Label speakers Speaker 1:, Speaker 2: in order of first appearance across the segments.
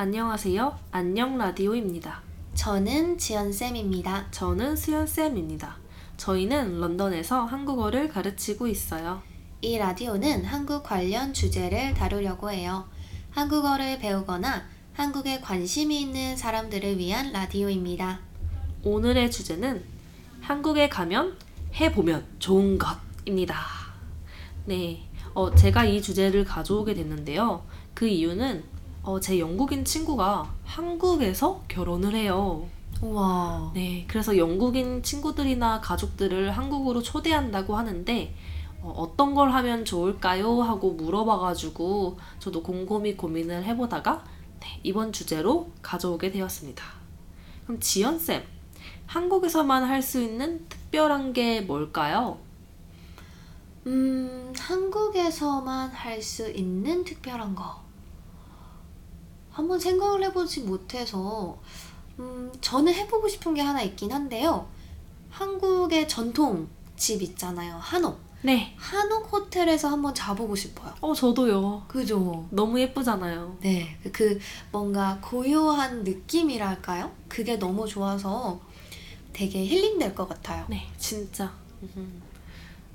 Speaker 1: 안녕하세요. 안녕 라디오입니다.
Speaker 2: 저는 지연쌤입니다.
Speaker 1: 저는 수연쌤입니다. 저희는 런던에서 한국어를 가르치고 있어요.
Speaker 2: 이 라디오는 한국 관련 주제를 다루려고 해요. 한국어를 배우거나 한국에 관심이 있는 사람들을 위한 라디오입니다.
Speaker 1: 오늘의 주제는 한국에 가면 해보면 좋은 것입니다. 네. 어, 제가 이 주제를 가져오게 됐는데요. 그 이유는 어, 제 영국인 친구가 한국에서 결혼을 해요.
Speaker 2: 우와.
Speaker 1: 네, 그래서 영국인 친구들이나 가족들을 한국으로 초대한다고 하는데 어, 떤 걸 하면 좋을까요? 하고 물어봐가지고 저도 곰곰이 고민을 해보다가 네, 이번 주제로 가져오게 되었습니다. 그럼 지연 쌤, 한국에서만 할 수 있는 특별한 게 뭘까요?
Speaker 2: 음, 한국에서만 할 수 있는 특별한 거. 한번 생각을 해보지 못해서 음, 저는 해보고 싶은 게 하나 있긴 한데요. 한국의 전통 집 있잖아요. 한옥.
Speaker 1: 네.
Speaker 2: 한옥 호텔에서 한번 자보고 싶어요.
Speaker 1: 어, 저도요.
Speaker 2: 그죠?
Speaker 1: 너무 예쁘잖아요.
Speaker 2: 네. 그 뭔가 고요한 느낌이랄까요? 그게 너무 좋아서 되게 힐링될 것 같아요.
Speaker 1: 네, 진짜.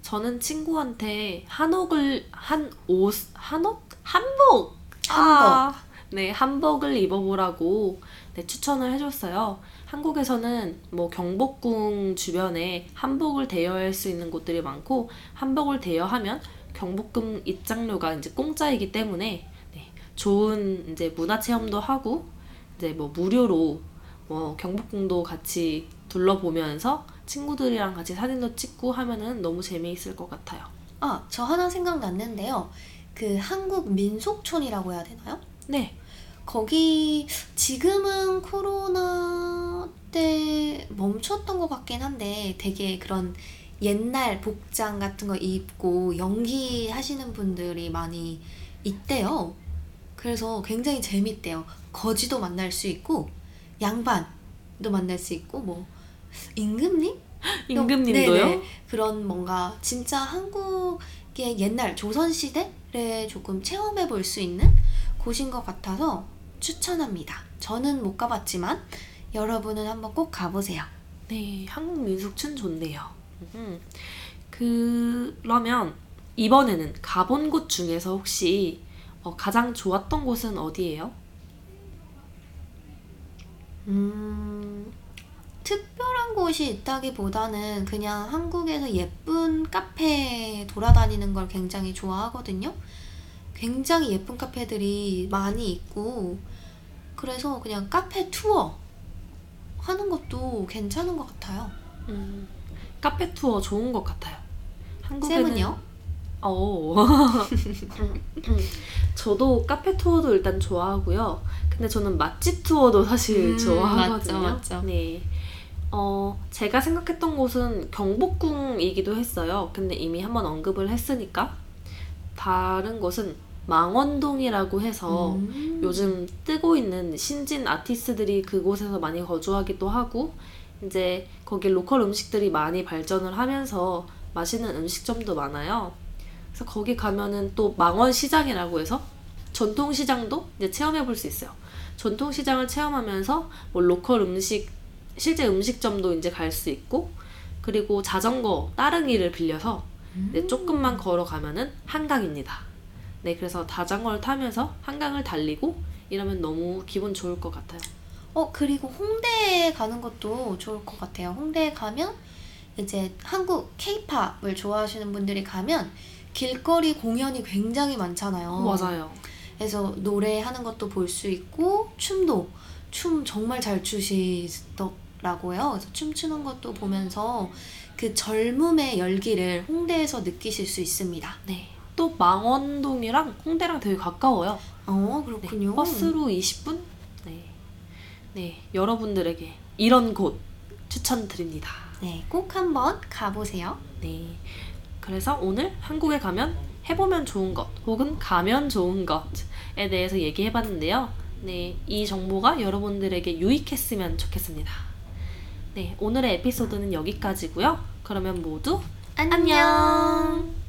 Speaker 1: 저는 친구한테 한옥을 한 옷, 한옷? 한복!
Speaker 2: 한복.
Speaker 1: 아, 네, 한복을 입어보라고 네, 추천을 해줬어요. 한국에서는 뭐 경복궁 주변에 한복을 대여할 수 있는 곳들이 많고 한복을 대여하면 경복궁 입장료가 이제 공짜이기 때문에 네, 좋은 이제 문화 체험도 하고 이제 뭐 무료로 뭐 경복궁도 같이 둘러보면서 친구들이랑 같이 사진도 찍고 하면은 너무 재미있을 것 같아요.
Speaker 2: 아, 저 하나 생각났는데요. 그 한국 민속촌이라고 해야 되나요?
Speaker 1: 네.
Speaker 2: 거기 지금은 코로나 때 멈췄던 것 같긴 한데 되게 그런 옛날 복장 같은 거 입고 연기 하시는 분들이 많이 있대요. 그래서 굉장히 재밌대요. 거지도 만날 수 있고 양반도 만날 수 있고 뭐 임금님?
Speaker 1: 임금님도요?
Speaker 2: 네네. 그런 뭔가 진짜 한국의 옛날 조선시대를 조금 체험해 볼 수 있는 곳인 것 같아서 추천합니다. 저는 못 가봤지만 여러분은 한번 꼭 가보세요.
Speaker 1: 네, 한국 민속촌 좋네요. 음. 그러면 이번에는 가본 곳 중에서 혹시 어, 가장 좋았던 곳은 어디예요?
Speaker 2: 음, 특별한 곳이 있다기보다는 그냥 한국에서 예쁜 카페 돌아다니는 걸 굉장히 좋아하거든요. 굉장히 예쁜 카페들이 많이 있고, 그래서 그냥 카페 투어 하는 것도 괜찮은 것 같아요.
Speaker 1: 음, 카페 투어 좋은 것 같아요.
Speaker 2: 쌤은요?
Speaker 1: 어. 저도 카페 투어도 일단 좋아하고요. 근데 저는 맛집 투어도 사실
Speaker 2: 음,
Speaker 1: 좋아하거든요.
Speaker 2: 맞죠, 맞죠.
Speaker 1: 네. 어, 제가 생각했던 곳은 경복궁이기도 했어요. 근데 이미 한번 언급을 했으니까 다른 곳은 망원동이라고 해서
Speaker 2: 음.
Speaker 1: 요즘 뜨고 있는 신진 아티스트들이 그곳에서 많이 거주하기도 하고 이제 거기 local 음식들이 많이 발전을 하면서 맛있는 음식점도 많아요. 그래서 거기 가면은 또 망원시장이라고 해서 전통시장도 이제 체험해 볼 수 있어요. 전통시장을 체험하면서 뭐 local 음식 실제 음식점도 이제 갈 수 있고 그리고 자전거 따릉이를 빌려서 네, 조금만 걸어가면은 한강입니다. 네, 그래서 자전거를 타면서 한강을 달리고 이러면 너무 기분 좋을 것 같아요.
Speaker 2: 어, 그리고 홍대에 가는 것도 좋을 것 같아요. 홍대에 가면 이제 한국 케이팝을 좋아하시는 분들이 가면 길거리 공연이 굉장히 많잖아요.
Speaker 1: 맞아요.
Speaker 2: 그래서 노래하는 것도 볼 수 있고 춤도 춤 정말 잘 추시더라고요. 그래서 춤추는 것도 보면서 그 젊음의 열기를 홍대에서 느끼실 수 있습니다.
Speaker 1: 네. 또 망원동이랑 홍대랑 되게 가까워요.
Speaker 2: 어,
Speaker 1: 네,
Speaker 2: 그렇군요.
Speaker 1: 버스로 20분? 네. 네, 여러분들에게 이런 곳 추천드립니다.
Speaker 2: 네, 꼭 한번 가보세요.
Speaker 1: 네. 그래서 오늘 한국에 가면 해보면 좋은 것 혹은 가면 좋은 것에 대해서 얘기해봤는데요. 네, 이 정보가 여러분들에게 유익했으면 좋겠습니다. 네, 오늘의 에피소드는 여기까지고요. 그러면 모두
Speaker 2: 안녕.